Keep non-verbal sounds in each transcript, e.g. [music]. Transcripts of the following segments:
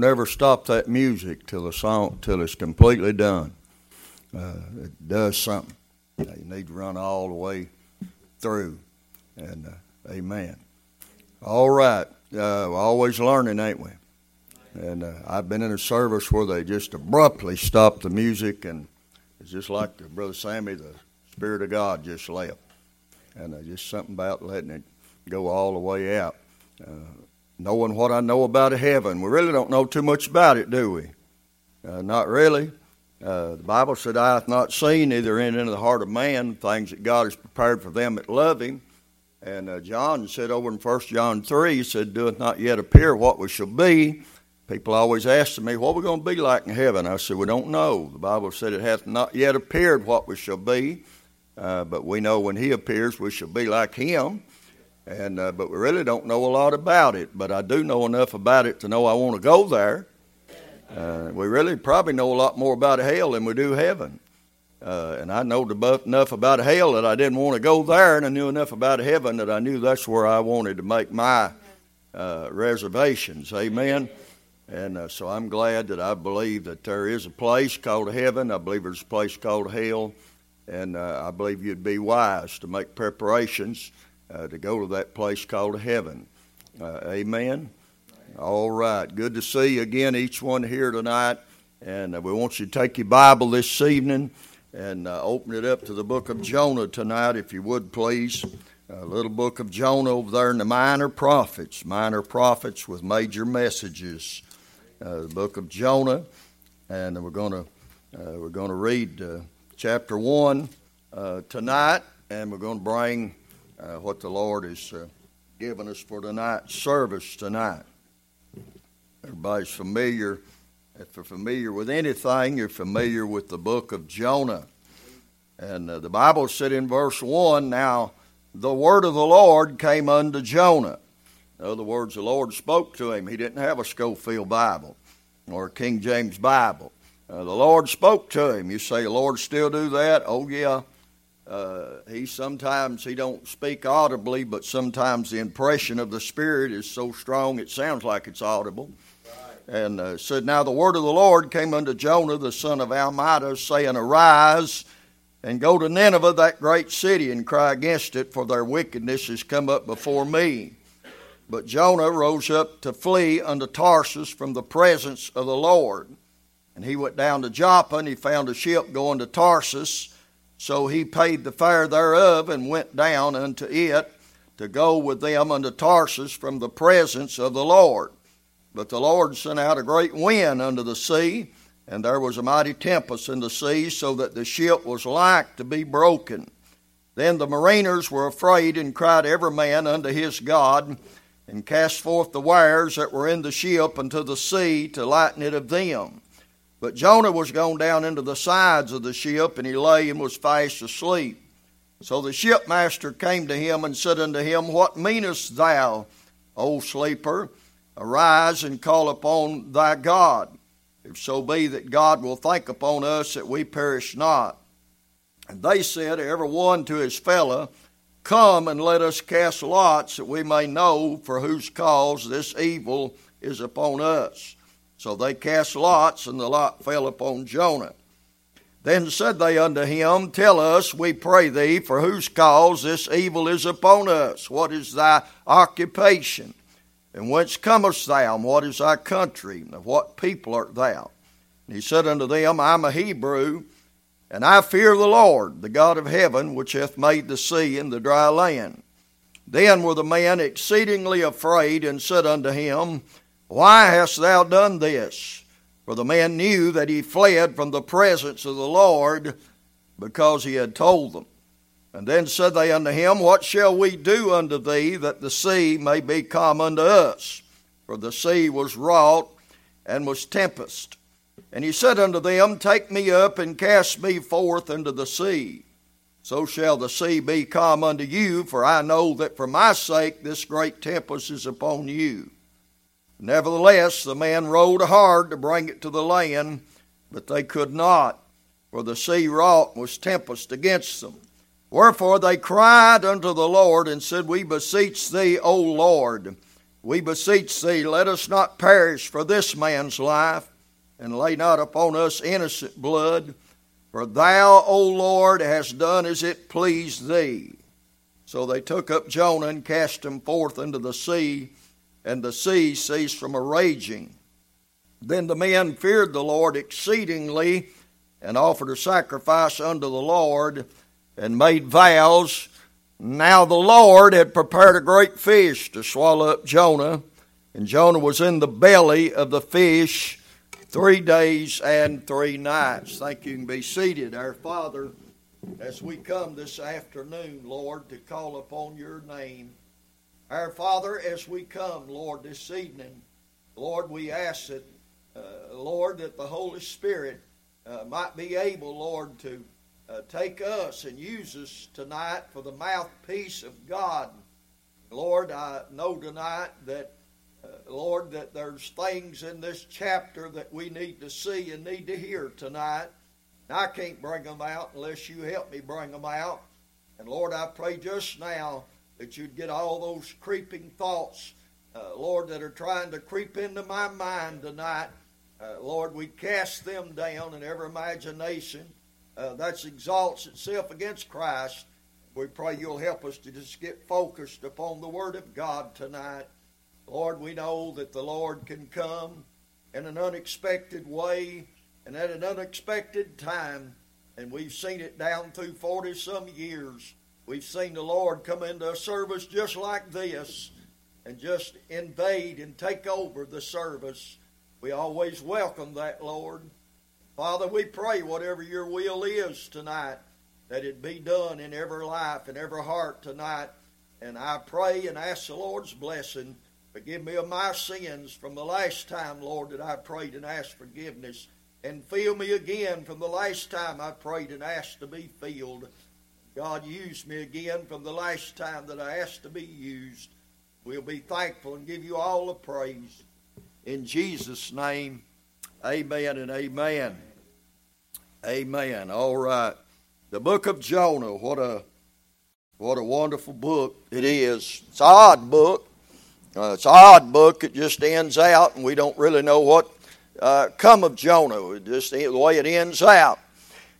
never stop that music till the song till it's completely done. Uh, it does something. You need to run all the way through. And uh, amen. All right. Uh, we're always learning, ain't we? And uh, I've been in a service where they just abruptly stopped the music, and it's just like Brother Sammy, the Spirit of God just left. And uh, just something about letting it go all the way out. Uh, knowing what I know about heaven. We really don't know too much about it, do we? Uh, not really. Uh, the Bible said, I hath not seen, neither in into the heart of man, things that God has prepared for them that love him. And uh, John said over in 1 John 3, he said, Doeth not yet appear what we shall be. People always ask me, What are we going to be like in heaven? I said, We don't know. The Bible said it hath not yet appeared what we shall be, uh, but we know when he appears we shall be like him. And uh, but we really don't know a lot about it. But I do know enough about it to know I want to go there. Uh, we really probably know a lot more about hell than we do heaven. Uh, and I know enough about hell that I didn't want to go there, and I knew enough about heaven that I knew that's where I wanted to make my uh, reservations. Amen. And uh, so I'm glad that I believe that there is a place called heaven. I believe there's a place called hell. And uh, I believe you'd be wise to make preparations uh, to go to that place called heaven. amen. All right. Good to see you again, each one here tonight. And uh, we want you to take your Bible this evening and uh, open it up to the book of Jonah tonight, if you would, please. A little book of Jonah over there in the minor prophets, minor prophets with major messages. Uh, the book of Jonah, and we're going to uh, we're going to read uh, chapter one uh, tonight, and we're going to bring what the Lord has given us for tonight's service tonight. Everybody's familiar. If you're familiar with anything, you're familiar with the book of Jonah. And uh, the Bible said in verse 1 Now the word of the Lord came unto Jonah. In other words, the Lord spoke to him. He didn't have a Scofield Bible or a King James Bible. Uh, the Lord spoke to him. You say, the Lord still do that? Oh, yeah. Uh, he sometimes he don't speak audibly, but sometimes the impression of the Spirit is so strong it sounds like it's audible and uh, said, Now the word of the Lord came unto Jonah, the son of Amittai, saying, Arise and go to Nineveh, that great city, and cry against it, for their wickedness has come up before me. But Jonah rose up to flee unto Tarshish from the presence of the Lord. And he went down to Joppa, and he found a ship going to Tarshish. So he paid the fare thereof, and went down unto it to go with them unto Tarshish from the presence of the Lord. But the Lord sent out a great wind unto the sea, and there was a mighty tempest in the sea, so that the ship was like to be broken. Then the mariners were afraid, and cried every man unto his God, and cast forth the wires that were in the ship unto the sea to lighten it of them. But Jonah was gone down into the sides of the ship, and he lay and was fast asleep. So the shipmaster came to him and said unto him, What meanest thou, O sleeper? Arise and call upon thy God, if so be that God will think upon us that we perish not. And they said, every one to his fellow, Come and let us cast lots that we may know for whose cause this evil is upon us. So they cast lots, and the lot fell upon Jonah. Then said they unto him, Tell us, we pray thee, for whose cause this evil is upon us. What is thy occupation? And whence comest thou, and what is thy country, and of what people art thou? And he said unto them, I am a Hebrew, and I fear the Lord, the God of heaven, which hath made the sea and the dry land. Then were the men exceedingly afraid, and said unto him, Why hast thou done this? For the men knew that he fled from the presence of the Lord, because he had told them. And then said they unto him, What shall we do unto thee that the sea may be calm unto us? For the sea was wrought and was tempest. And he said unto them, Take me up and cast me forth into the sea. So shall the sea be calm unto you, for I know that for my sake this great tempest is upon you. Nevertheless, the men rowed hard to bring it to the land, but they could not, for the sea wrought was tempest against them. Wherefore they cried unto the Lord and said, We beseech thee, O Lord, we beseech thee, let us not perish for this man's life, and lay not upon us innocent blood. For thou, O Lord, hast done as it pleased thee. So they took up Jonah and cast him forth into the sea, and the sea ceased from a raging. Then the men feared the Lord exceedingly, and offered a sacrifice unto the Lord, and made vows now the Lord had prepared a great fish to swallow up Jonah, and Jonah was in the belly of the fish three days and three nights. Thank you. you can be seated. Our Father, as we come this afternoon, Lord, to call upon your name. Our Father, as we come, Lord, this evening, Lord, we ask that, uh, Lord, that the Holy Spirit uh, might be able, Lord, to uh, take us and use us tonight for the mouthpiece of God. Lord, I know tonight that, uh, Lord, that there's things in this chapter that we need to see and need to hear tonight. I can't bring them out unless you help me bring them out. And Lord, I pray just now that you'd get all those creeping thoughts, uh, Lord, that are trying to creep into my mind tonight. Uh, Lord, we cast them down in every imagination uh, that exalts itself against Christ. We pray you'll help us to just get focused upon the Word of God tonight. Lord, we know that the Lord can come in an unexpected way and at an unexpected time. And we've seen it down through 40 some years. We've seen the Lord come into a service just like this and just invade and take over the service. We always welcome that, Lord. Father, we pray whatever your will is tonight, that it be done in every life and every heart tonight. And I pray and ask the Lord's blessing. Forgive me of my sins from the last time, Lord, that I prayed and asked forgiveness. And fill me again from the last time I prayed and asked to be filled. God, use me again from the last time that I asked to be used. We'll be thankful and give you all the praise. In Jesus' name, amen and amen. Amen. All right. The book of Jonah, what a what a wonderful book it is. It's an odd book. Uh, it's an odd book. It just ends out, and we don't really know what uh, come of Jonah. Just the way it ends out.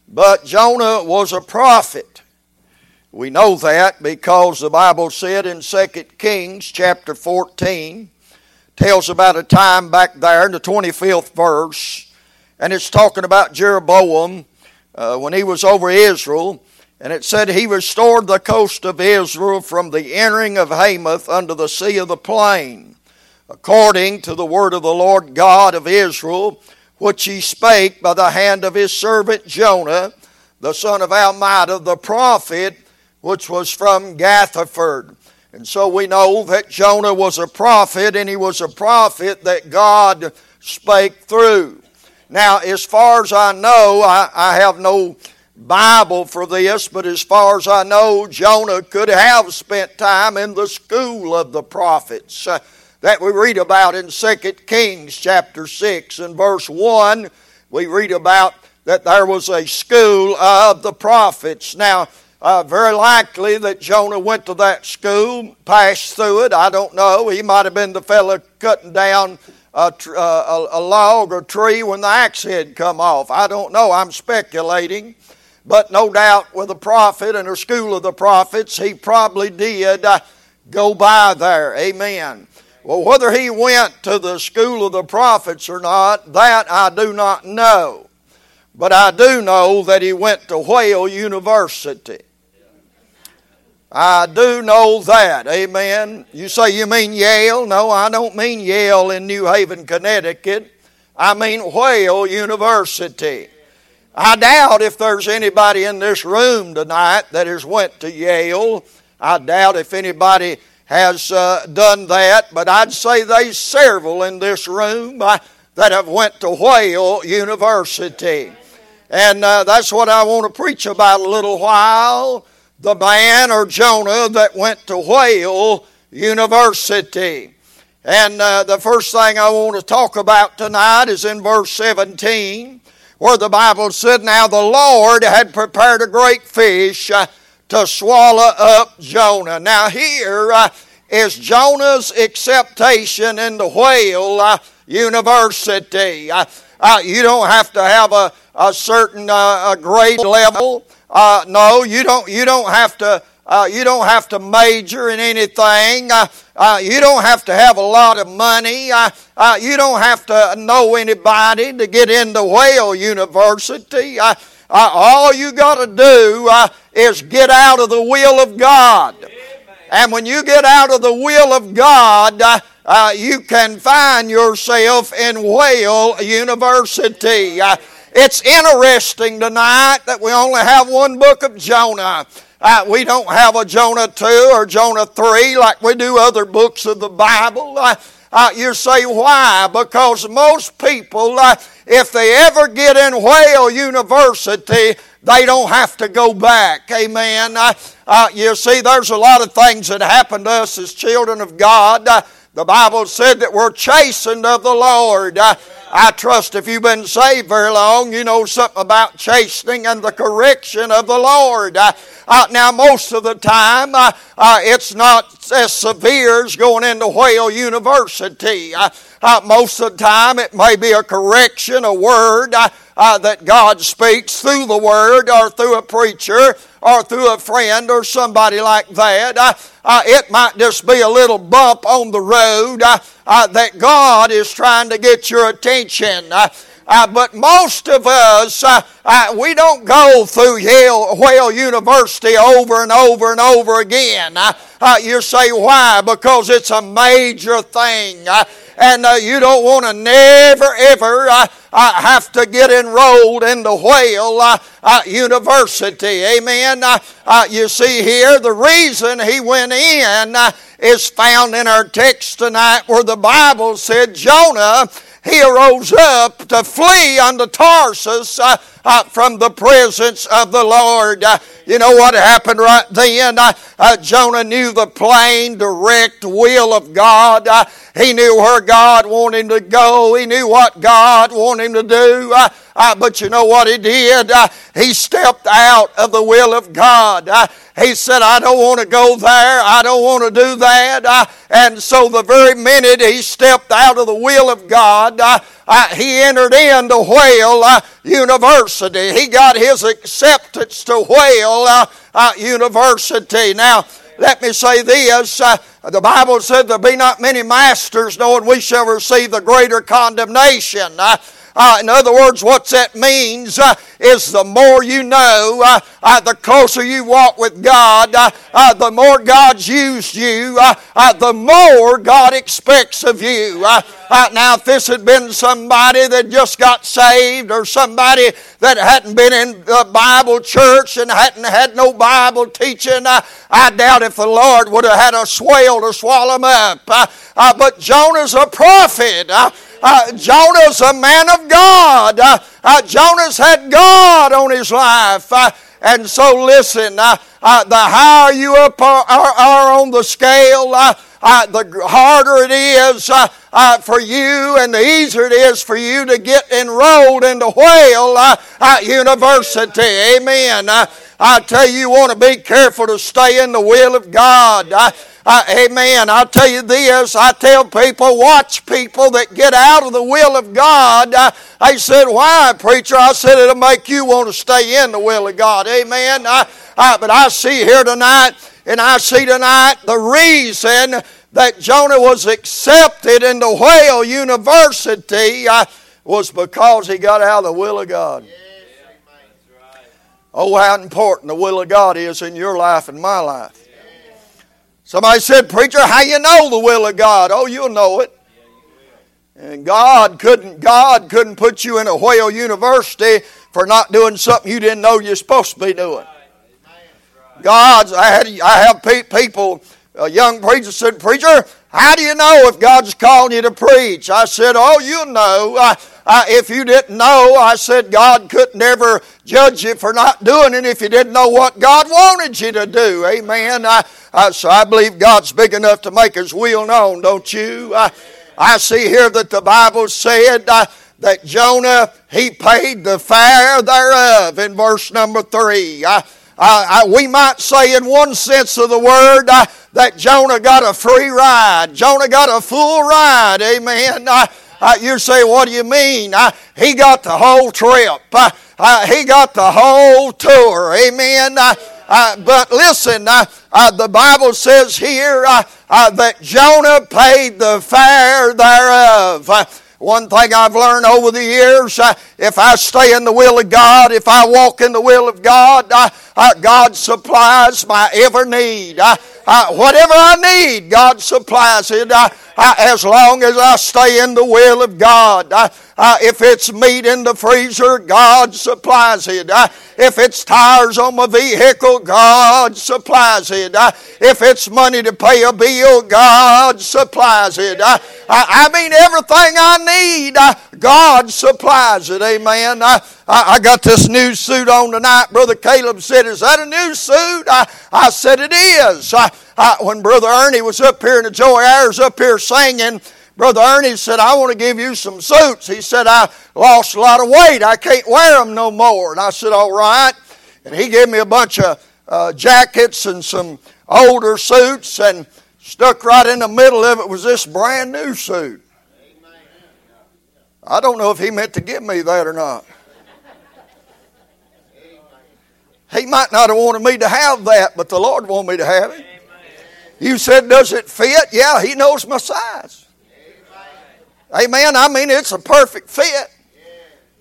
But Jonah was a prophet. We know that because the Bible said in 2 Kings chapter 14, tells about a time back there in the 25th verse and it's talking about Jeroboam uh, when he was over Israel. And it said he restored the coast of Israel from the entering of Hamath unto the sea of the plain, according to the word of the Lord God of Israel, which he spake by the hand of his servant Jonah, the son of Amittai, the prophet, which was from Gathhepher. And so we know that Jonah was a prophet, and he was a prophet that God spake through. Now, as far as I know, I, I have no Bible for this, but as far as I know, Jonah could have spent time in the school of the prophets uh, that we read about in 2 Kings chapter 6 and verse 1. We read about that there was a school of the prophets. Now, uh, very likely that Jonah went to that school, passed through it. I don't know. He might have been the fellow cutting down a, a, a log or tree when the axe head come off. I don't know. I'm speculating. But no doubt with a prophet and a school of the prophets, he probably did uh, go by there. Amen. Well, whether he went to the school of the prophets or not, that I do not know. But I do know that he went to Whale University. I do know that. Amen. You say you mean Yale? No, I don't mean Yale in New Haven, Connecticut. I mean Whale University. I doubt if there's anybody in this room tonight that has went to Yale. I doubt if anybody has uh, done that, but I'd say there's several in this room uh, that have went to Whale University. And uh, that's what I want to preach about a little while the man or Jonah that went to Whale University. And uh, the first thing I want to talk about tonight is in verse 17, where the Bible said, Now the Lord had prepared a great fish uh, to swallow up Jonah. Now, here uh, is Jonah's acceptation in the whale uh, university. Uh, you don't have to have a, a certain a grade level. Uh, no, you don't. You don't have to. Uh, you don't have to major in anything. you don't have to have a lot of money. you don't have to know anybody to get into Whale University. all you got to do is get out of the will of God. And when you get out of the will of God, uh, uh, you can find yourself in Whale University. Uh, it's interesting tonight that we only have one book of Jonah. Uh, we don't have a Jonah 2 or Jonah 3 like we do other books of the Bible. Uh, uh, you say, why? Because most people, if they ever get in Whale University, they don't have to go back. Amen. Uh, uh, you see, there's a lot of things that happen to us as children of God. Uh, the Bible said that we're chastened of the Lord. I trust if you've been saved very long, you know something about chastening and the correction of the Lord. Uh, uh, now, most of the time, uh it's not as severe as going into Whale University. Most of the time, it may be a correction, a word that God speaks through the Word or through a preacher or through a friend or somebody like that. Uh, uh, it might just be a little bump on the road uh, uh that God is trying to get your attention. Uh, uh, but most of us, we don't go through Yale, Whale University over and over and over again. you say, why? Because it's a major thing and uh, you don't want to never ever uh, uh, have to get enrolled in the Whale uh, uh, University. Amen. Uh, you see here, the reason he went in is found in our text tonight where the Bible said Jonah he arose up to flee unto Tarshish uh, uh, uh, from the presence of the Lord. Uh, you know what happened right then? Uh, uh, Jonah knew the plain, direct will of God. Uh, he knew where God wanted him to go. He knew what God wanted him to do. but you know what he did? he stepped out of the will of God. he said, I don't want to go there. I don't want to do that. and so the very minute he stepped out of the will of God, uh, he entered into Whale uh, University. He got his acceptance to Whale uh, uh University. Now, let me say this. Uh, the Bible said there be not many masters, knowing we shall receive the greater condemnation. Uh, uh, in other words, what that means uh, is the more you know, uh, uh the closer you walk with God, uh, uh, the more God's used you, the more God expects of you. now, if this had been somebody that just got saved or somebody that hadn't been in the Bible church and hadn't had no Bible teaching, I doubt if the Lord would have had a swale to swallow him up. but Jonah's a prophet. Uh, Jonah's a man of God. Uh, uh, Jonah's had God on his life. Uh, and so, listen, uh, uh, the higher you up are, are, are on the scale, the harder it is for you and the easier it is for you to get enrolled into Whale University. Amen. I tell you, you want to be careful to stay in the will of God. Uh, amen. I'll tell you this. I tell people, watch people that get out of the will of God. Uh, I said, why, preacher? I said, it'll make you want to stay in the will of God. Amen. I, uh, but I see here tonight, and I see tonight the reason that Jonah was accepted into Whale University uh, was because he got out of the will of God. Oh, how important the will of God is in your life and my life. Somebody said, Preacher, how you know the will of God? Oh, you'll know it. And God couldn't, God couldn't put you in a Whale University for not doing something you didn't know you're supposed to be doing. God's, I, had, I have people, a young preacher said, Preacher, how do you know if God's calling you to preach? I said, Oh, you'll know. I, I, if you didn't know, I said God could never judge you for not doing it if you didn't know what God wanted you to do. Amen. I, I, so I believe God's big enough to make His will known, don't you? I, I see here that the Bible said uh, that Jonah, he paid the fare thereof in verse number three. I, I, we might say, in one sense of the word, uh, that Jonah got a free ride. Jonah got a full ride. Amen. Uh, uh, you say, what do you mean? Uh, he got the whole trip. Uh, uh he got the whole tour. Amen. Uh, uh, but listen, the Bible says here that Jonah paid the fare thereof. One thing I've learned over the years, uh, if I stay in the will of God, if I walk in the will of God, uh, uh, God supplies my every need. whatever I need, God supplies it as long as I stay in the will of God. Uh, if it's meat in the freezer, God supplies it. Uh, if it's tires on my vehicle, God supplies it. Uh, if it's money to pay a bill, God supplies it. I, I, mean, everything I need, uh, God supplies it. Amen. I, I, got this new suit on tonight. Brother Caleb said, Is that a new suit? I, I said, It is. when Brother Ernie was up here and the Joy Ayers up here singing, Brother Ernie said, I want to give you some suits. He said, I lost a lot of weight. I can't wear them no more. And I said, All right. And he gave me a bunch of uh, jackets and some older suits and stuck right in the middle of it was this brand new suit. I don't know if he meant to give me that or not. He might not have wanted me to have that, but the Lord wanted me to have it. You said, Does it fit? Yeah, He knows my size. Amen. I mean, it's a perfect fit.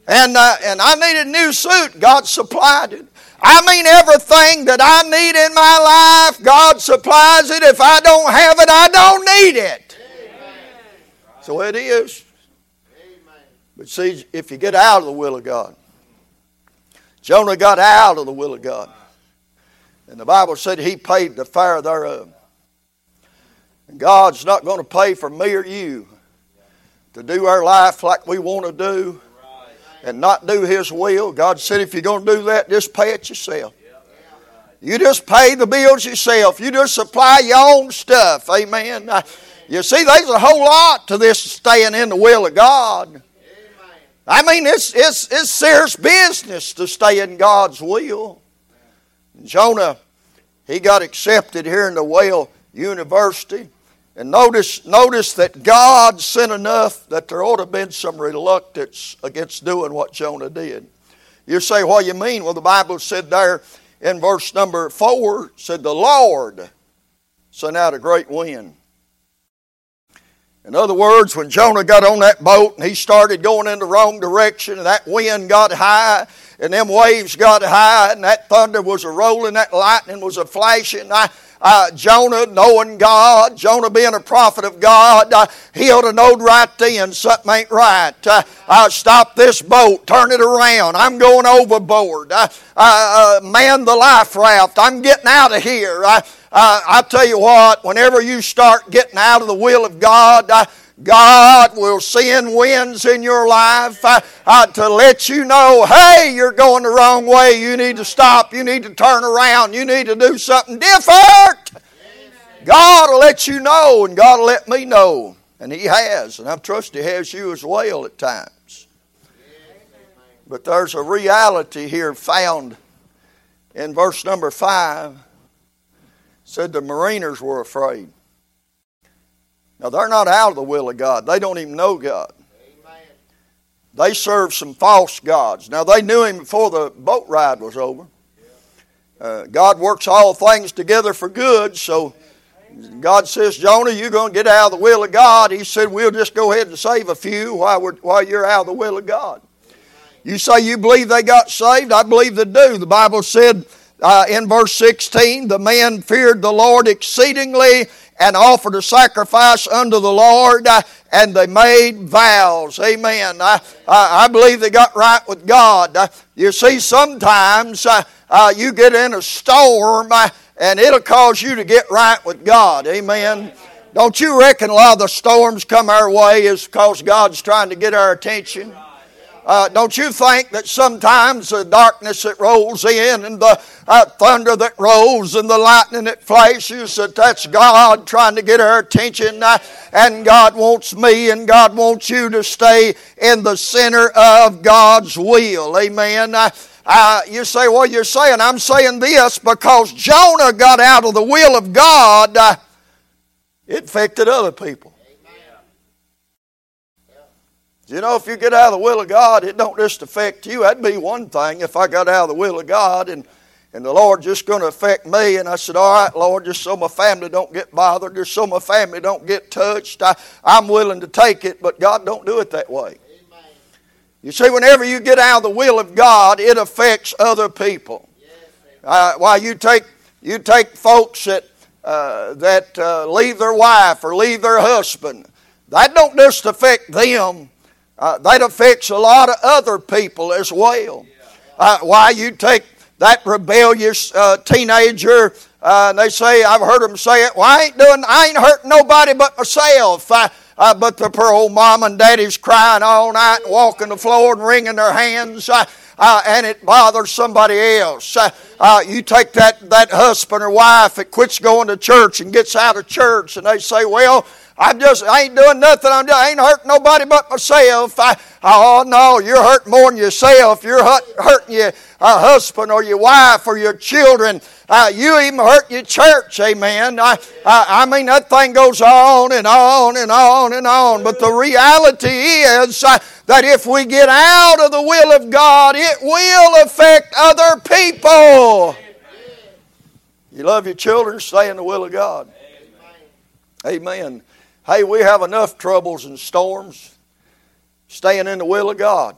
And, uh, and I need a new suit. God supplied it. I mean, everything that I need in my life, God supplies it. If I don't have it, I don't need it. So it is. But see, if you get out of the will of God, Jonah got out of the will of God. And the Bible said he paid the fire thereof. And God's not going to pay for me or you to do our life like we want to do and not do His will. God said, if you're going to do that, just pay it yourself. You just pay the bills yourself. You just supply your own stuff. Amen. You see, there's a whole lot to this staying in the will of God. I mean, it's, it's, it's serious business to stay in God's will. Jonah, he got accepted here in the Whale University. And notice, notice that God sent enough that there ought to have been some reluctance against doing what Jonah did. You say, what do you mean? Well, the Bible said there in verse number 4, said, The Lord sent out a great wind. In other words, when Jonah got on that boat and he started going in the wrong direction, and that wind got high, and them waves got high, and that thunder was a rolling, that lightning was a flashing, I, uh, Jonah knowing God, Jonah being a prophet of God, uh, he ought to know right then something ain't right. Uh, uh, stop this boat, turn it around. I'm going overboard. Uh, man the life raft. I'm getting out of here. I tell you what, whenever you start getting out of the will of God, God will send winds in your life uh, uh, to let you know, hey, you're going the wrong way. You need to stop. You need to turn around. You need to do something different. God will let you know, and God will let me know. And He has. And I trust He has you as well at times. But there's a reality here found in verse number 5. Said the mariners were afraid. Now, they're not out of the will of God. They don't even know God. Amen. They serve some false gods. Now, they knew Him before the boat ride was over. Uh, God works all things together for good, so God says, Jonah, you're going to get out of the will of God. He said, We'll just go ahead and save a few while, we're, while you're out of the will of God. You say you believe they got saved? I believe they do. The Bible said uh, in verse 16, the men feared the Lord exceedingly and offered a sacrifice unto the Lord, uh, and they made vows. Amen. I, I, believe they got right with God. Uh, you see, sometimes uh, you get in a storm, and it'll cause you to get right with God. Amen. Don't you reckon a lot of the storms come our way is because God's trying to get our attention? Uh, don't you think that sometimes the darkness that rolls in and the uh, thunder that rolls and the lightning that flashes, that that's God trying to get our attention? Uh, and God wants me and God wants you to stay in the center of God's will. Amen. Uh, you say, well, you're saying, I'm saying this because Jonah got out of the will of God, uh, it affected other people. You know, if you get out of the will of God, it don't just affect you. That'd be one thing if I got out of the will of God and, and the Lord just going to affect me. And I said, all right, Lord, just so my family don't get bothered, just so my family don't get touched, I, I'm willing to take it. But God don't do it that way. Amen. You see, whenever you get out of the will of God, it affects other people. Yes, uh, why you take you take folks that uh, that uh, leave their wife or leave their husband, that don't just affect them uh, that affects a lot of other people as well. Uh, why you take that rebellious uh, teenager, uh, and they say, I've heard them say it, well, I ain't doing, I ain't hurting nobody but myself. Uh, uh, but the poor old mom and daddy's crying all night, walking the floor and wringing their hands. Uh, and it bothers somebody else. Uh, uh, you take that, that husband or wife that quits going to church and gets out of church, and they say, Well, I'm just, I ain't doing nothing. I'm just, I ain't hurting nobody but myself. I, oh, no, you're hurting more than yourself. You're hurt, hurting your uh, husband or your wife or your children. Uh, you even hurt your church, amen. I, I, I mean, that thing goes on and on and on and on. But the reality is uh, that if we get out of the will of God, it will affect other people. You love your children, stay in the will of God. Amen. Hey, we have enough troubles and storms staying in the will of God.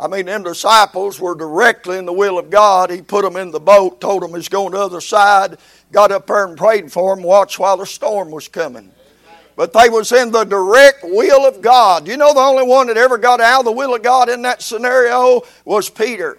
I mean, them disciples were directly in the will of God. He put them in the boat, told them he's going to the other side, got up there and prayed for them, watched while the storm was coming. But they was in the direct will of God. You know the only one that ever got out of the will of God in that scenario was Peter.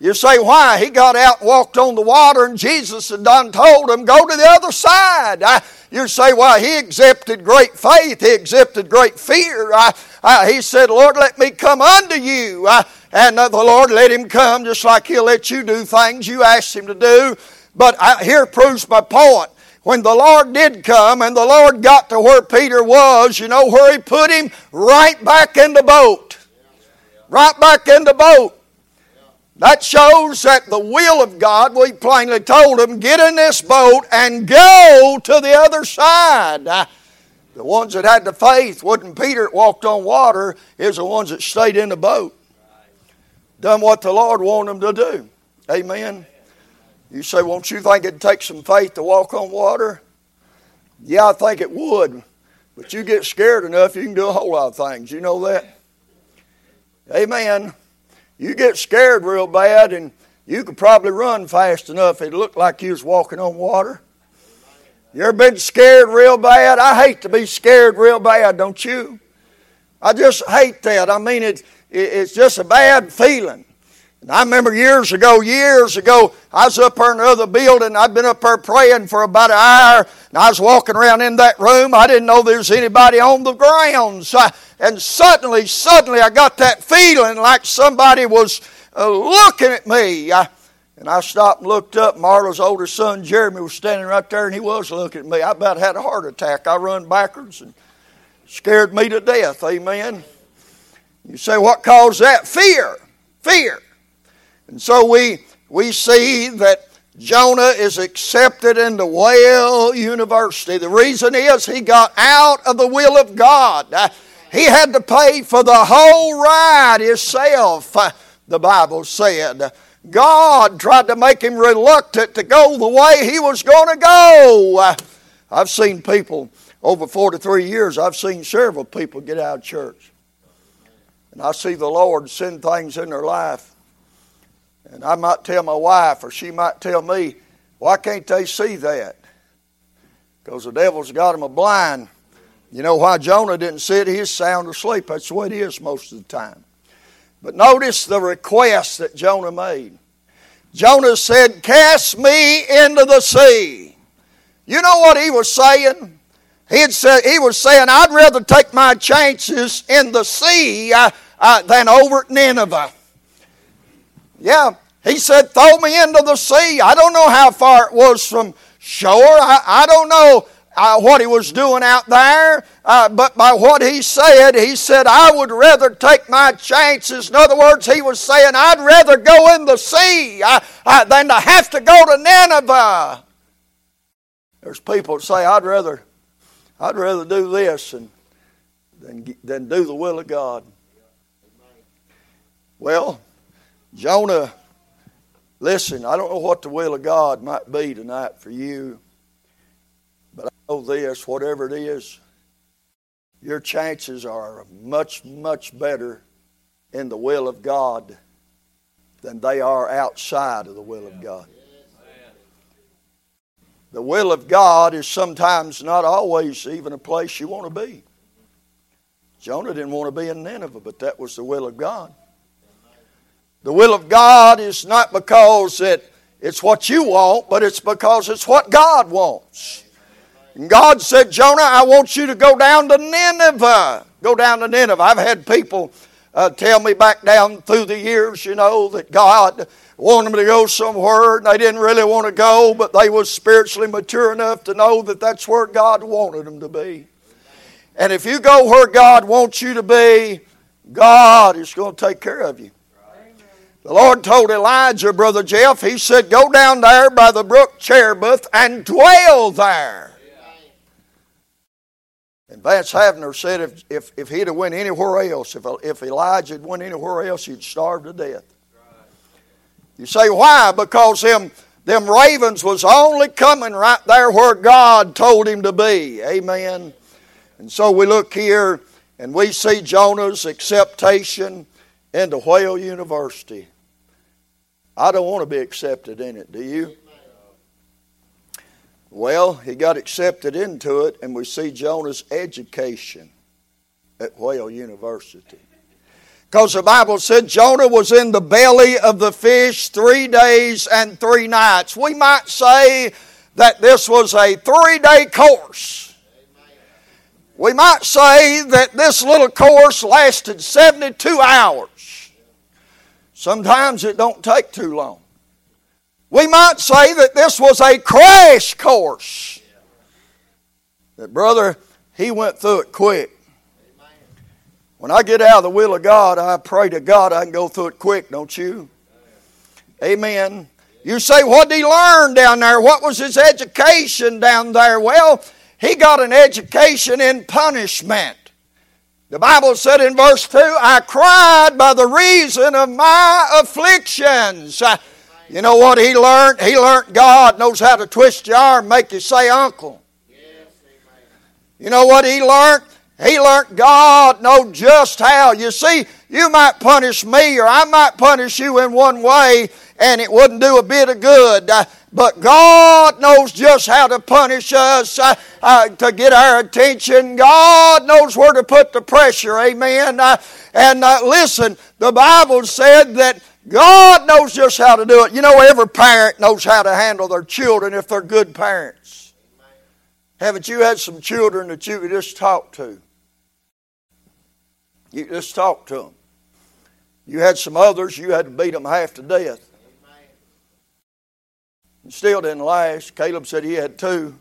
You say, why? He got out and walked on the water, and Jesus had done told him, go to the other side. I, you say, why? He accepted great faith. He accepted great fear. I, I, he said, Lord, let me come unto you. and uh, the Lord let him come just like he'll let you do things you asked him to do. But here proves my point. When the Lord did come and the Lord got to where Peter was, you know where he put him? Right back in the boat. Right back in the boat. That shows that the will of God, we plainly told them, get in this boat and go to the other side. the ones that had the faith, wasn't Peter walked on water, is the ones that stayed in the boat. Done what the Lord wanted them to do. Amen. You say, won't you think it'd take some faith to walk on water? Yeah, I think it would. But you get scared enough, you can do a whole lot of things. You know that? Amen. You get scared real bad, and you could probably run fast enough. It looked like you was walking on water. You ever been scared real bad? I hate to be scared real bad, don't you? I just hate that. I mean, it, it it's just a bad feeling. And I remember years ago, years ago, I was up there in another building. I'd been up there praying for about an hour, and I was walking around in that room. I didn't know there was anybody on the grounds. I, and suddenly, suddenly, I got that feeling like somebody was uh, looking at me. I, and I stopped and looked up. Marla's older son, Jeremy, was standing right there, and he was looking at me. I about had a heart attack. I run backwards and scared me to death. Amen. You say, what caused that? Fear. Fear. And so we, we see that Jonah is accepted into Whale University. The reason is he got out of the will of God. Uh, he had to pay for the whole ride himself, uh, the Bible said. God tried to make him reluctant to go the way he was going to go. Uh, I've seen people over 43 years, I've seen several people get out of church. And I see the Lord send things in their life. And I might tell my wife, or she might tell me, why can't they see that? Because the devil's got them a blind. You know why Jonah didn't see sit? He's sound asleep. That's way it is most of the time. But notice the request that Jonah made. Jonah said, Cast me into the sea. You know what he was saying? He'd he was saying, I'd rather take my chances in the sea uh, uh, than over at Nineveh. Yeah, he said, Throw me into the sea. I don't know how far it was from shore. I, I don't know uh, what he was doing out there, uh, but by what he said, he said, I would rather take my chances. In other words, he was saying, I'd rather go in the sea uh, uh than to have to go to Nineveh. There's people that say, I'd rather, I'd rather do this and, than, than do the will of God. Well, Jonah, listen, I don't know what the will of God might be tonight for you, but I know this whatever it is, your chances are much, much better in the will of God than they are outside of the will of God. The will of God is sometimes not always even a place you want to be. Jonah didn't want to be in Nineveh, but that was the will of God. The will of God is not because it, it's what you want, but it's because it's what God wants. And God said, Jonah, I want you to go down to Nineveh. Go down to Nineveh. I've had people uh, tell me back down through the years, you know, that God wanted them to go somewhere and they didn't really want to go, but they was spiritually mature enough to know that that's where God wanted them to be. And if you go where God wants you to be, God is going to take care of you. The Lord told Elijah, Brother Jeff, He said, Go down there by the brook Cherith and dwell there. And Vance Havner said if, if, if he'd have went anywhere else, if, if Elijah had went anywhere else, he'd starve to death. You say, why? Because them, them ravens was only coming right there where God told him to be. Amen. And so we look here and we see Jonah's acceptation into Whale University. I don't want to be accepted in it, do you? Well, he got accepted into it, and we see Jonah's education at Whale University. Because the Bible said Jonah was in the belly of the fish three days and three nights. We might say that this was a three day course. We might say that this little course lasted 72 hours. Sometimes it don't take too long. We might say that this was a crash course. That brother, he went through it quick. When I get out of the will of God, I pray to God I can go through it quick, don't you? Amen. You say, what did he learn down there? What was his education down there? Well, he got an education in punishment. The Bible said in verse 2, I cried by the reason of my afflictions. Uh, you know what he learned? He learned God knows how to twist your arm, make you say uncle. You know what he learned? He learned God know just how. You see, you might punish me or I might punish you in one way and it wouldn't do a bit of good. Uh, but God knows just how to punish us uh, uh, to get our attention. God knows where to put the pressure. Amen. Uh, and uh, listen, the Bible said that God knows just how to do it. You know, every parent knows how to handle their children if they're good parents. Haven't you had some children that you could just talk to? You just talk to them. You had some others, you had to beat them half to death. Still didn't last. Caleb said he had two.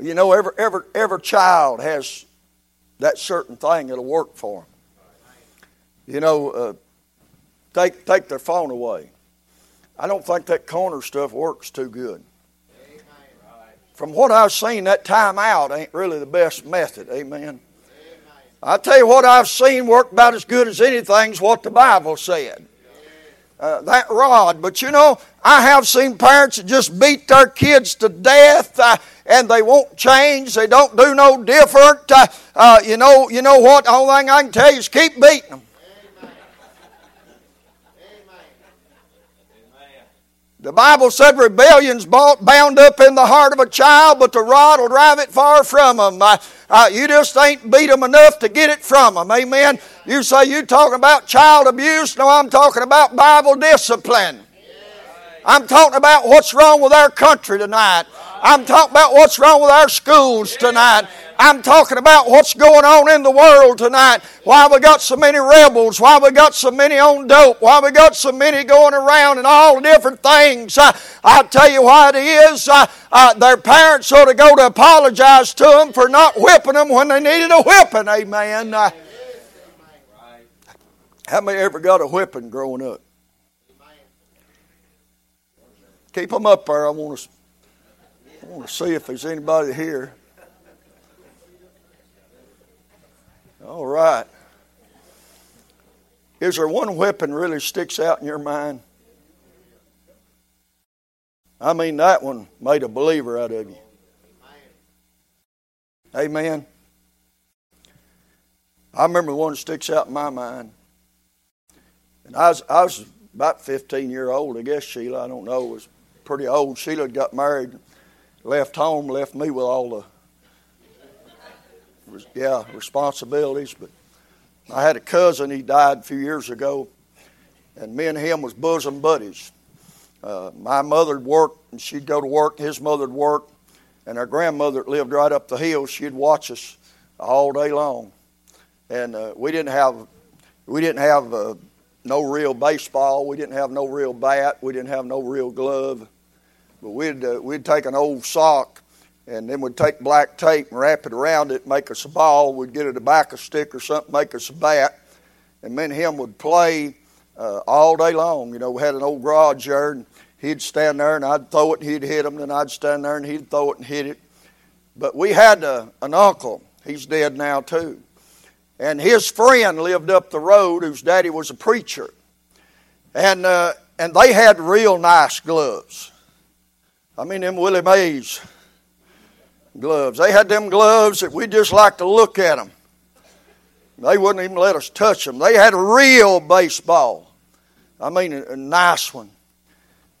you know, every, every, every child has that certain thing that'll work for them. You know, uh, take, take their phone away. I don't think that corner stuff works too good. From what I've seen, that time out ain't really the best method. Amen. I tell you what I've seen work about as good as anything's what the Bible said. Uh, that rod. But you know, I have seen parents that just beat their kids to death uh, and they won't change. They don't do no different. Uh, uh you know, you know what? The only thing I can tell you is keep beating them. The Bible said rebellion's bound up in the heart of a child, but the rod will drive it far from them. You just ain't beat them enough to get it from them. Amen. You say you talking about child abuse? No, I'm talking about Bible discipline. I'm talking about what's wrong with our country tonight. I'm talking about what's wrong with our schools tonight. I'm talking about what's going on in the world tonight. Why we got so many rebels? Why we got so many on dope? Why we got so many going around and all different things? Uh, I'll tell you why it is. Uh, their parents ought to go to apologize to them for not whipping them when they needed a whipping. Amen. Uh, how many ever got a whipping growing up? Keep them up there. I want to, I want to see if there's anybody here. All right. Is there one weapon really sticks out in your mind? I mean, that one made a believer out of you. Amen. I remember the one that sticks out in my mind. And I was, I was about 15 year old, I guess, Sheila. I don't know. was pretty old. Sheila had got married, left home, left me with all the yeah, responsibilities. But I had a cousin, he died a few years ago, and me and him was bosom buddies. Uh, my mother'd work, and she'd go to work, his mother'd work, and our grandmother lived right up the hill. She'd watch us all day long. And uh, we didn't have, we didn't have uh, no real baseball. We didn't have no real bat. We didn't have no real glove. But we'd, uh, we'd take an old sock and then we'd take black tape and wrap it around it, make us a ball. We'd get a tobacco stick or something, make us a bat, and me and him would play uh, all day long. You know, we had an old garage there, and he'd stand there and I'd throw it and he'd hit him, then I'd stand there and he'd throw it and hit it. But we had a, an uncle. He's dead now too, and his friend lived up the road, whose daddy was a preacher, and uh, and they had real nice gloves. I mean, them Willie Mays gloves. They had them gloves that we just like to look at them. They wouldn't even let us touch them. They had a real baseball. I mean, a, a nice one.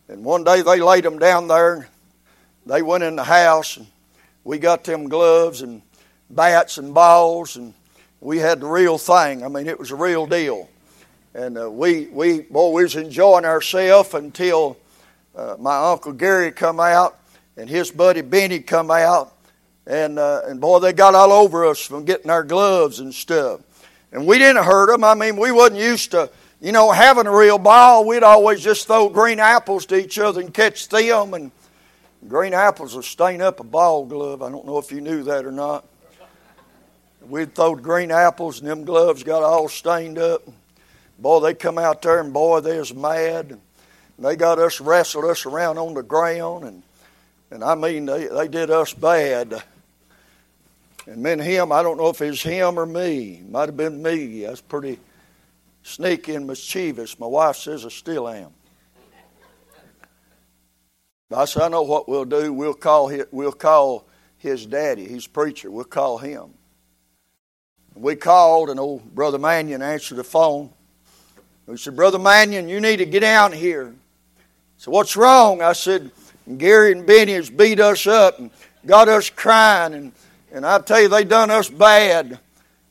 And one day they laid them down there. They went in the house, and we got them gloves and bats and balls, and we had the real thing. I mean, it was a real deal. And uh, we, we, boy, we was enjoying ourselves until uh, my uncle Gary come out and his buddy Benny come out, and uh, and boy, they got all over us from getting our gloves and stuff. And we didn't hurt them. I mean, we wasn't used to you know having a real ball. We'd always just throw green apples to each other and catch them, and green apples will stain up a ball glove. I don't know if you knew that or not. We'd throw green apples, and them gloves got all stained up. Boy, they come out there, and boy, they was mad. They got us, wrestled us around on the ground, and, and I mean, they, they did us bad. And and him, I don't know if it's him or me. Might have been me. I was pretty sneaky and mischievous. My wife says I still am. I said, I know what we'll do. We'll call his, we'll call his daddy. He's preacher. We'll call him. We called, and old Brother Mannion answered the phone. We said, Brother Mannion, you need to get down here. So what's wrong? I said, Gary and Benny has beat us up and got us crying, and, and I tell you, they done us bad.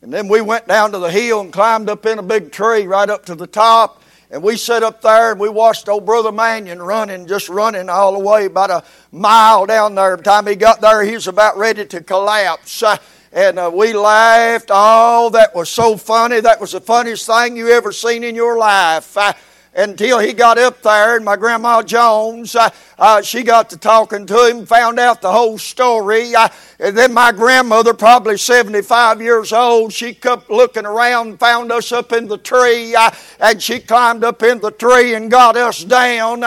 And then we went down to the hill and climbed up in a big tree right up to the top. And we sat up there and we watched old Brother Mannion running, just running all the way about a mile down there. By the time he got there, he was about ready to collapse. [laughs] And uh, we laughed. Oh, that was so funny. That was the funniest thing you ever seen in your life. [laughs] until he got up there, and my grandma Jones, uh, uh, she got to talking to him, found out the whole story. Uh, and then my grandmother, probably 75 years old, she kept looking around, found us up in the tree, and she climbed up in the tree and got us down.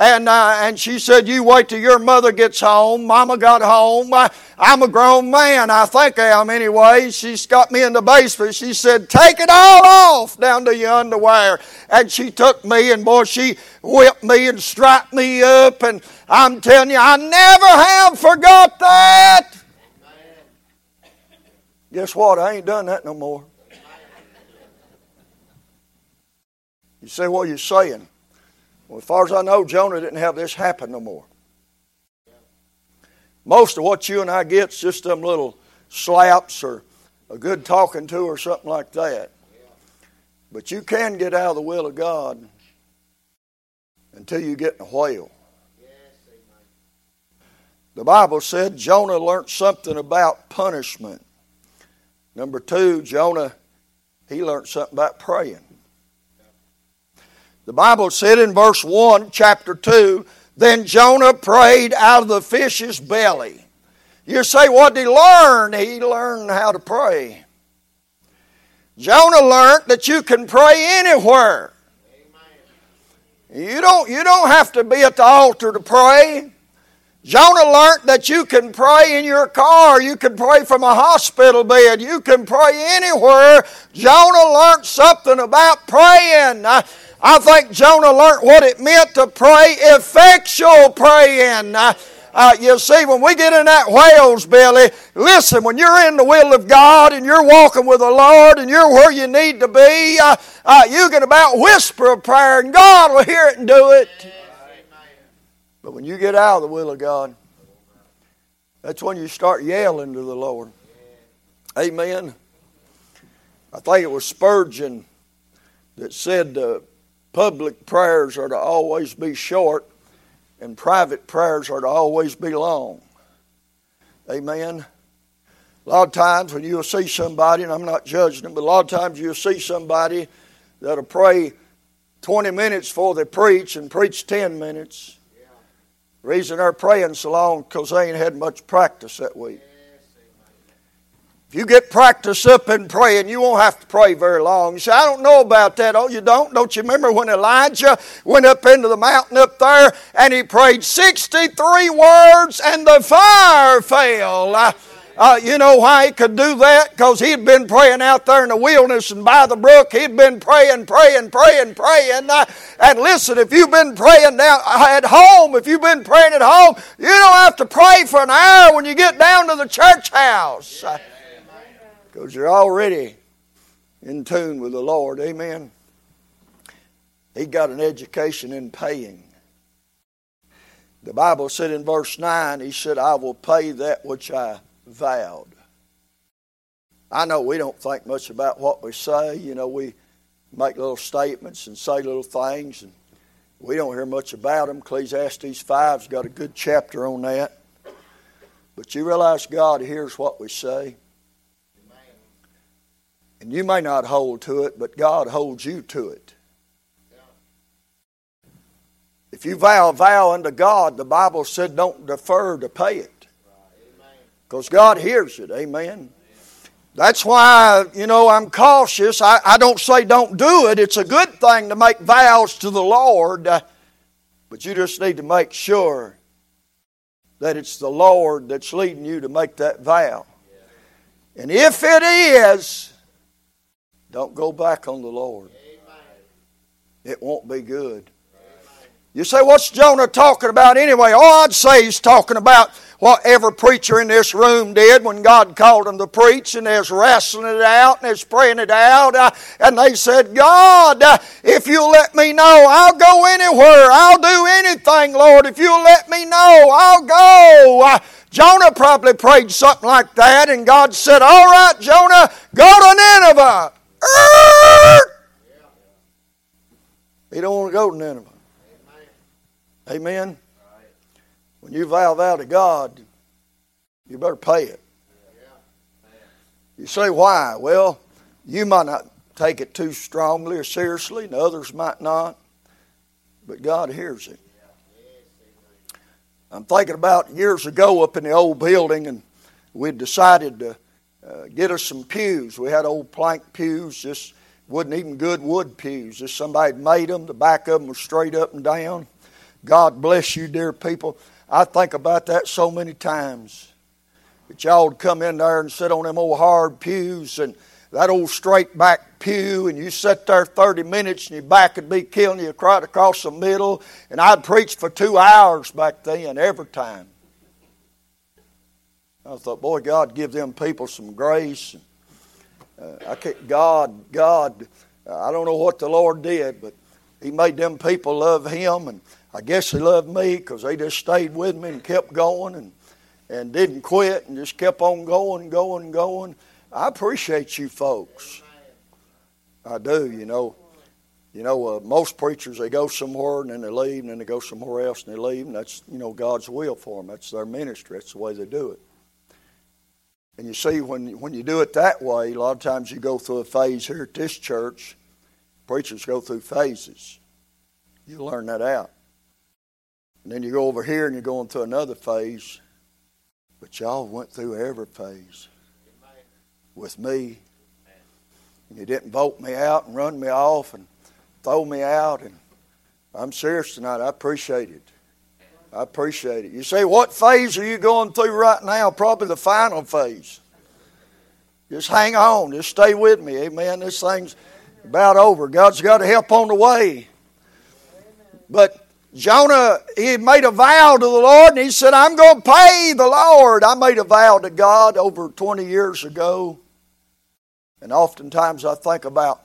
And, uh, and she said, You wait till your mother gets home. Mama got home. I, I'm a grown man. I think I am anyway. She's got me in the basement. She said, Take it all off down to your underwear. And she took me, and boy, she whipped me and strapped me up. And I'm telling you, I never have forgot that. Guess what? I ain't done that no more. You say what you're saying. Well, as far as I know, Jonah didn't have this happen no more. Most of what you and I get is just them little slaps or a good talking to or something like that. But you can get out of the will of God until you get in a whale. The Bible said Jonah learned something about punishment. Number two, Jonah, he learned something about praying. The Bible said in verse 1, chapter 2, then Jonah prayed out of the fish's belly. You say, what did he learn? He learned how to pray. Jonah learned that you can pray anywhere. You don't, you don't have to be at the altar to pray. Jonah learned that you can pray in your car, you can pray from a hospital bed, you can pray anywhere. Jonah learned something about praying. I think Jonah learned what it meant to pray effectual praying. Uh, uh, you see, when we get in that whale's belly, listen, when you're in the will of God and you're walking with the Lord and you're where you need to be, uh, uh, you can about whisper a prayer and God will hear it and do it. But when you get out of the will of God, that's when you start yelling to the Lord. Amen. I think it was Spurgeon that said public prayers are to always be short and private prayers are to always be long. Amen. A lot of times when you'll see somebody, and I'm not judging them, but a lot of times you'll see somebody that'll pray 20 minutes before they preach and preach 10 minutes. The reason they're praying so long because they ain't had much practice that week. If you get practice up in praying, you won't have to pray very long. You say, I don't know about that. Oh, you don't? Don't you remember when Elijah went up into the mountain up there and he prayed 63 words and the fire fell? Uh, uh, you know why he could do that? Because he'd been praying out there in the wilderness and by the brook. He'd been praying, praying, praying, praying. Uh, and listen, if you've been praying now at home, if you've been praying at home, you don't have to pray for an hour when you get down to the church house. Uh, because you're already in tune with the Lord. Amen. He got an education in paying. The Bible said in verse 9, He said, I will pay that which I vowed. I know we don't think much about what we say. You know, we make little statements and say little things, and we don't hear much about them. Ecclesiastes 5's got a good chapter on that. But you realize God hears what we say. And you may not hold to it, but God holds you to it. If you vow a vow unto God, the Bible said don't defer to pay it. Because God hears it. Amen. That's why, you know, I'm cautious. I, I don't say don't do it. It's a good thing to make vows to the Lord. Uh, but you just need to make sure that it's the Lord that's leading you to make that vow. And if it is, don't go back on the Lord. It won't be good. You say, what's Jonah talking about anyway? Oh, I'd say he's talking about what every preacher in this room did when God called them to preach, and they're wrestling it out and they're praying it out. Uh, and they said, God, uh, if you'll let me know, I'll go anywhere. I'll do anything, Lord. If you'll let me know, I'll go. Uh, Jonah probably prayed something like that, and God said, All right, Jonah, go to Nineveh. He don't want to go to Nineveh. Amen. When you vow vow to God, you better pay it. You say why? Well, you might not take it too strongly or seriously, and others might not, but God hears it. I'm thinking about years ago up in the old building, and we decided to uh, get us some pews. We had old plank pews, just wasn't even good wood pews. Just somebody made them. The back of them was straight up and down. God bless you, dear people. I think about that so many times. That y'all would come in there and sit on them old hard pews and that old straight back pew, and you sit there 30 minutes and your back would be killing you right across the middle. And I'd preach for two hours back then, every time. I thought, boy, God, give them people some grace. Uh, I can't, God, God, uh, I don't know what the Lord did, but He made them people love Him, and I guess He loved me because they just stayed with me and kept going and and didn't quit and just kept on going, going, going. I appreciate you folks. I do, you know. You know, uh, most preachers they go somewhere and then they leave, and then they go somewhere else and they leave, and that's you know God's will for them. That's their ministry. That's the way they do it. And you see, when when you do it that way, a lot of times you go through a phase here at this church. Preachers go through phases. You learn that out, and then you go over here and you're going through another phase. But y'all went through every phase with me. And you didn't vote me out and run me off and throw me out. And I'm serious tonight. I appreciate it. I appreciate it. You say, what phase are you going through right now? Probably the final phase. Just hang on. Just stay with me. Amen. This thing's about over. God's got to help on the way. But Jonah, he made a vow to the Lord and he said, I'm going to pay the Lord. I made a vow to God over 20 years ago. And oftentimes I think about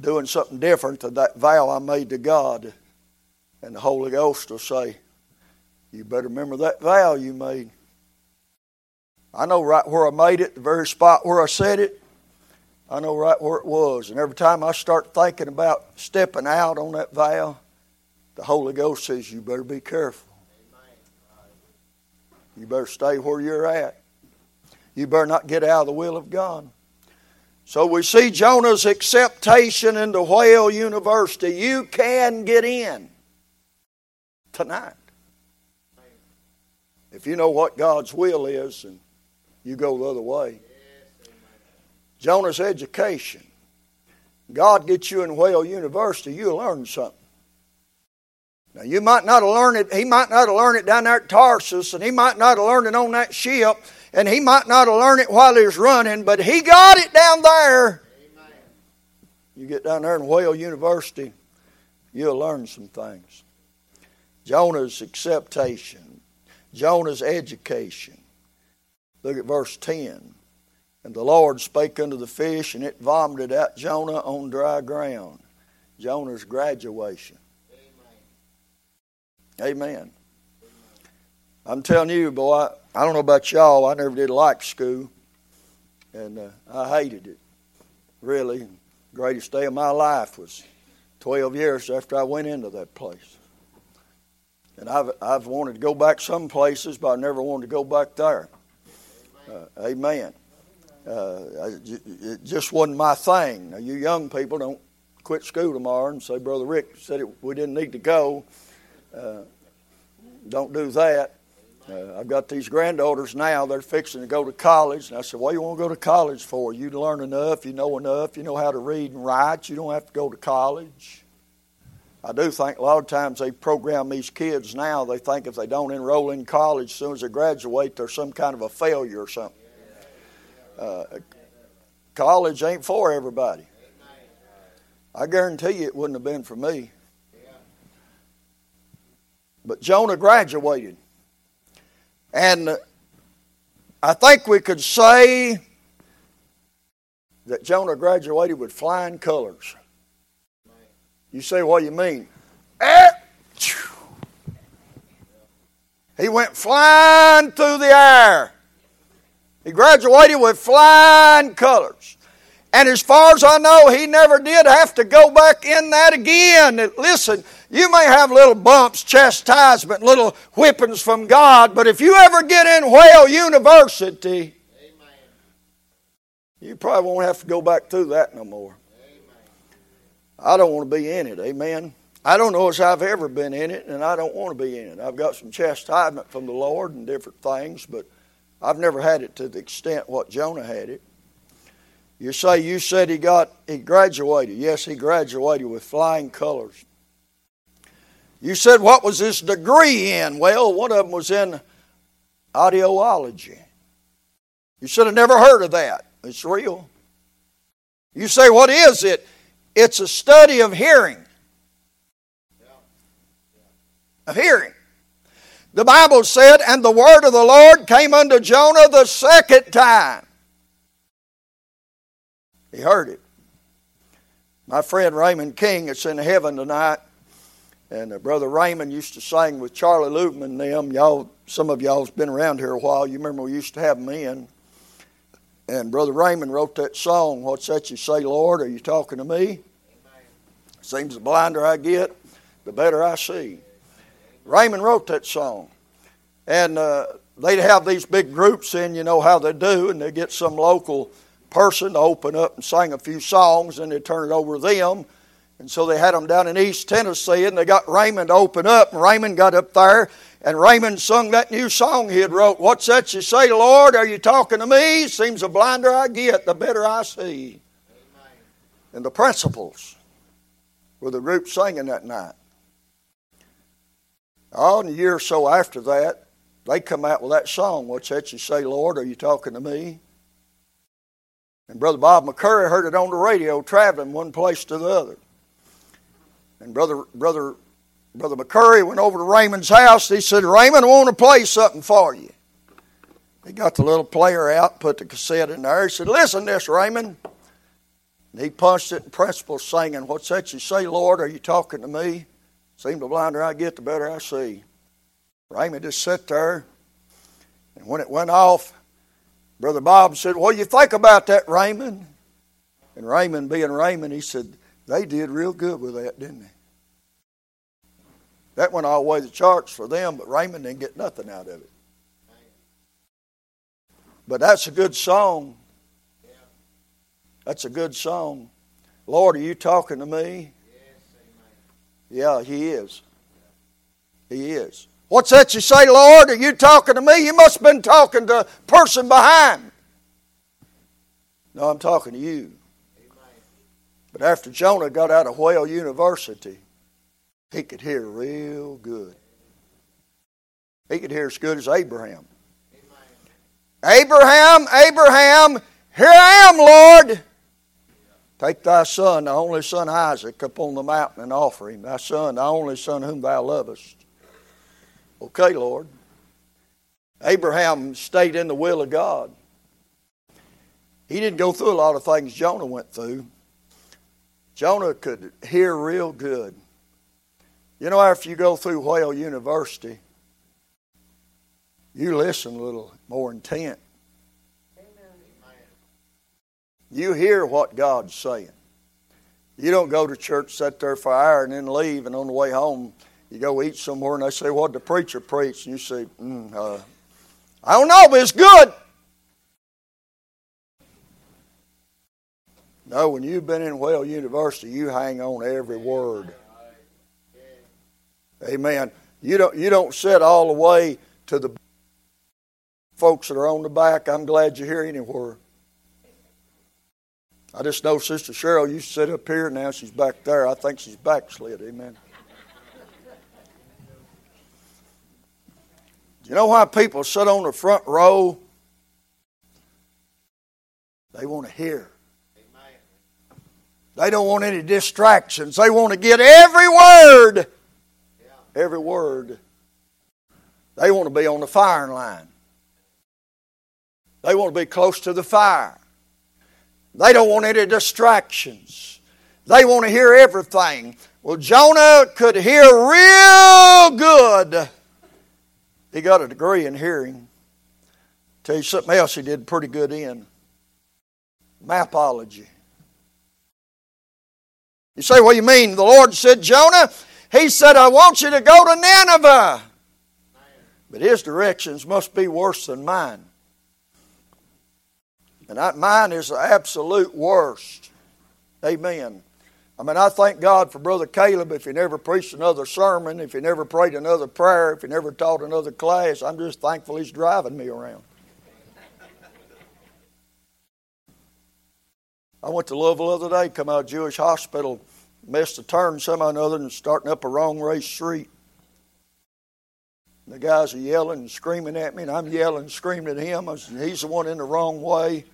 doing something different to that vow I made to God. And the Holy Ghost will say, You better remember that vow you made. I know right where I made it, the very spot where I said it. I know right where it was. And every time I start thinking about stepping out on that vow, the Holy Ghost says, You better be careful. You better stay where you're at. You better not get out of the will of God. So we see Jonah's acceptation into Whale University. You can get in tonight. If you know what God's will is and you go the other way. Jonah's education. God gets you in Whale University, you'll learn something. Now you might not have learned it, he might not have learned it down there at Tarshish, and he might not have learned it on that ship, and he might not have learned it while he was running, but he got it down there. Amen. You get down there in Whale University, you'll learn some things. Jonah's acceptation, Jonah's education. Look at verse 10. And the Lord spake unto the fish, and it vomited out Jonah on dry ground. Jonah's graduation. Amen. Amen. I'm telling you, boy, I don't know about y'all. I never did like school, and uh, I hated it. Really, greatest day of my life was 12 years after I went into that place. And I've I've wanted to go back some places, but I never wanted to go back there. Uh, amen. Uh, it just wasn't my thing. Now, you young people don't quit school tomorrow and say, Brother Rick said it, we didn't need to go. Uh, don't do that. Uh, I've got these granddaughters now. They're fixing to go to college, and I said, "What do you want to go to college for? You learn enough. You know enough. You know how to read and write. You don't have to go to college." I do think a lot of times they program these kids now. They think if they don't enroll in college as soon as they graduate, they're some kind of a failure or something. Uh, college ain't for everybody. I guarantee you it wouldn't have been for me. But Jonah graduated. And I think we could say that Jonah graduated with flying colors. You say, what do you mean? Eh, he went flying through the air. He graduated with flying colors. And as far as I know, he never did have to go back in that again. Listen, you may have little bumps, chastisement, little whippings from God, but if you ever get in Whale University, Amen. you probably won't have to go back through that no more. I don't want to be in it. Amen. I don't know as I've ever been in it, and I don't want to be in it. I've got some chastisement from the Lord and different things, but I've never had it to the extent what Jonah had it. You say you said he got he graduated. Yes, he graduated with flying colors. You said, what was this degree in? Well, one of them was in audiology. You should have never heard of that. It's real. You say, what is it? It's a study of hearing. Of hearing. The Bible said, and the word of the Lord came unto Jonah the second time. He heard it. My friend Raymond King, it's in heaven tonight. And uh, Brother Raymond used to sing with Charlie Luton and them. Y'all, some of y'all's been around here a while. You remember we used to have in. And Brother Raymond wrote that song, What's That You Say, Lord? Are You Talking to Me? Seems the blinder I get, the better I see. Raymond wrote that song. And uh, they'd have these big groups in, you know how they do, and they get some local person to open up and sing a few songs, and they turn it over to them. And so they had them down in East Tennessee, and they got Raymond to open up, and Raymond got up there, and Raymond sung that new song he had wrote. What's that you say, Lord? Are you talking to me? Seems the blinder I get, the better I see. Amen. And the principals were the group singing that night. All in a year or so after that, they come out with that song. What's that you say, Lord? Are you talking to me? And Brother Bob McCurry heard it on the radio traveling one place to the other. And Brother, Brother Brother McCurry went over to Raymond's house. He said, Raymond, I want to play something for you. He got the little player out, put the cassette in there. He said, Listen this, Raymond. And he punched it, and principal singing, What's that you say, Lord? Are you talking to me? Seem the blinder I get, the better I see. Raymond just sat there. And when it went off, Brother Bob said, What do you think about that, Raymond? And Raymond, being Raymond, he said, They did real good with that, didn't they? That went all the way to the charts for them, but Raymond didn't get nothing out of it. But that's a good song. That's a good song. Lord, are you talking to me? Yeah, He is. He is. What's that you say, Lord? Are you talking to me? You must have been talking to a person behind. No, I'm talking to you. But after Jonah got out of Whale University, he could hear real good. He could hear as good as Abraham. Abraham, Abraham, here I am, Lord. Take thy son, the only son Isaac, up on the mountain and offer him. Thy son, the only son whom thou lovest. Okay, Lord. Abraham stayed in the will of God. He didn't go through a lot of things Jonah went through. Jonah could hear real good. You know, after you go through Whale University, you listen a little more intent. You hear what God's saying. You don't go to church, sit there for an hour, and then leave, and on the way home, you go eat somewhere, and they say, What the preacher preached? And you say, mm, uh, I don't know, but it's good. No, when you've been in Whale University, you hang on every word. Amen. You don't you don't sit all the way to the folks that are on the back. I'm glad you're here anywhere. I just know Sister Cheryl used to sit up here. And now she's back there. I think she's backslid. Amen. You know why people sit on the front row? They want to hear. They don't want any distractions. They want to get every word every word. They want to be on the firing line. They want to be close to the fire. They don't want any distractions. They want to hear everything. Well, Jonah could hear real good. He got a degree in hearing. Tell you something else he did pretty good in mapology. You say, what do you mean? The Lord said, Jonah, he said, I want you to go to Nineveh. But his directions must be worse than mine. And that mine is the absolute worst. Amen. I mean, I thank God for Brother Caleb if he never preached another sermon, if he never prayed another prayer, if he never taught another class. I'm just thankful he's driving me around. I went to Louisville the other day, come out of Jewish hospital missed a turn somehow or another and starting up a wrong race street. The guys are yelling and screaming at me, and I'm yelling and screaming at him. He's the one in the wrong way.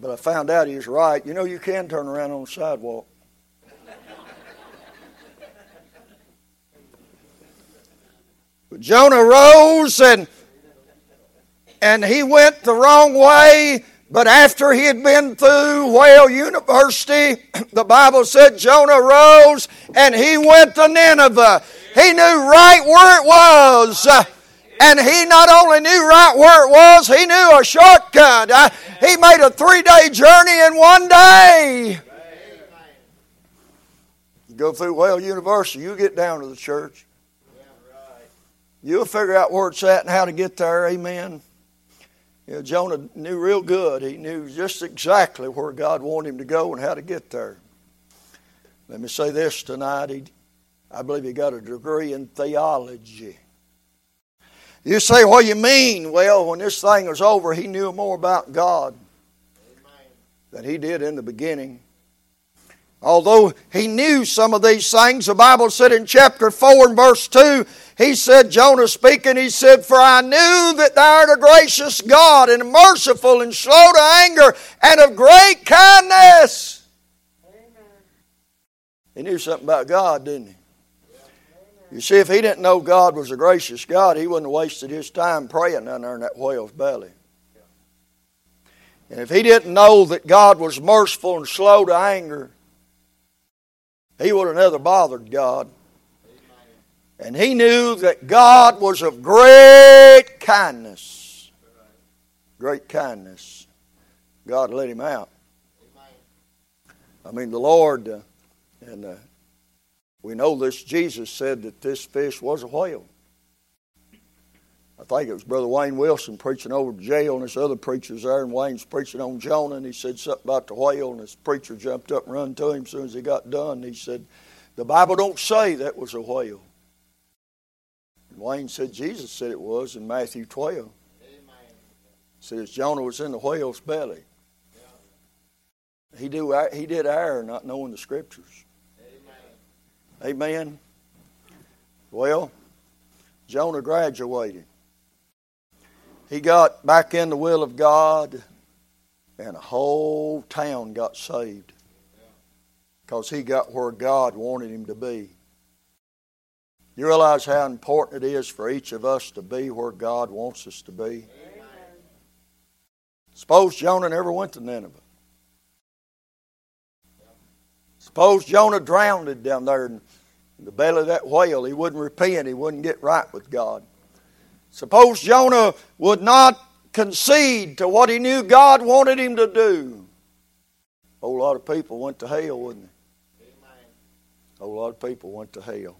But I found out he was right. You know, you can turn around on the sidewalk. But Jonah rose and and he went the wrong way but after he had been through Whale University, [clears throat] the Bible said Jonah rose and he went to Nineveh. He knew right where it was. And he not only knew right where it was, he knew a shortcut. Uh, he made a three day journey in one day. You go through Whale University, you get down to the church. You'll figure out where it's at and how to get there. Amen. You know, Jonah knew real good. He knew just exactly where God wanted him to go and how to get there. Let me say this tonight. He, I believe he got a degree in theology. You say, what do you mean? Well, when this thing was over, he knew more about God than he did in the beginning. Although he knew some of these things, the Bible said in chapter 4 and verse 2, he said, Jonah speaking, he said, For I knew that thou art a gracious God and merciful and slow to anger and of great kindness. Amen. He knew something about God, didn't he? You see, if he didn't know God was a gracious God, he wouldn't have wasted his time praying down there in that whale's belly. And if he didn't know that God was merciful and slow to anger, he would have never bothered God. And he knew that God was of great kindness. Great kindness. God let him out. I mean, the Lord, uh, and uh, we know this, Jesus said that this fish was a whale. I think it was Brother Wayne Wilson preaching over the jail, and this other preacher's there, and Wayne's preaching on Jonah, and he said something about the whale, and this preacher jumped up and run to him as soon as he got done. He said, The Bible don't say that was a whale. Wayne said Jesus said it was in Matthew 12. Amen. says Jonah was in the whale's belly. Yeah. He, do, he did err not knowing the scriptures. Amen. Well, Jonah graduated. He got back in the will of God, and a whole town got saved because he got where God wanted him to be. You realize how important it is for each of us to be where God wants us to be? Amen. Suppose Jonah never went to Nineveh. Suppose Jonah drowned down there in the belly of that whale. He wouldn't repent. He wouldn't get right with God. Suppose Jonah would not concede to what he knew God wanted him to do. A whole lot of people went to hell, wouldn't they? A whole lot of people went to hell.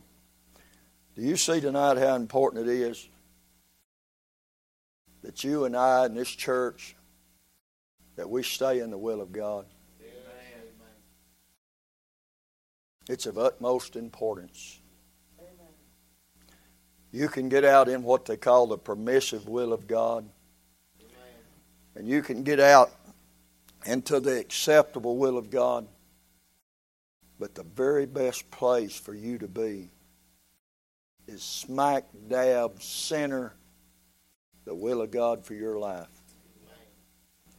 Do you see tonight how important it is that you and I in this church that we stay in the will of God? It's of utmost importance. Amen. You can get out in what they call the permissive will of God. Amen. And you can get out into the acceptable will of God. But the very best place for you to be is smack dab center the will of God for your life.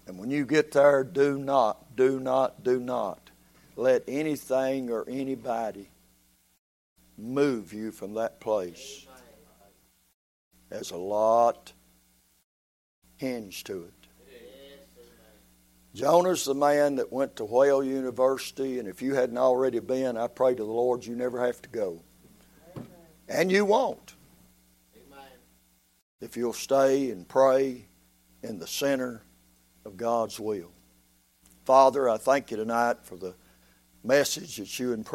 And when you get there, do not, do not, do not let anything or anybody move you from that place. There's a lot hinge to it. Jonah's the man that went to Whale University, and if you hadn't already been, I pray to the Lord you never have to go. And you won't. If you'll stay and pray in the center of God's will. Father, I thank you tonight for the message that you and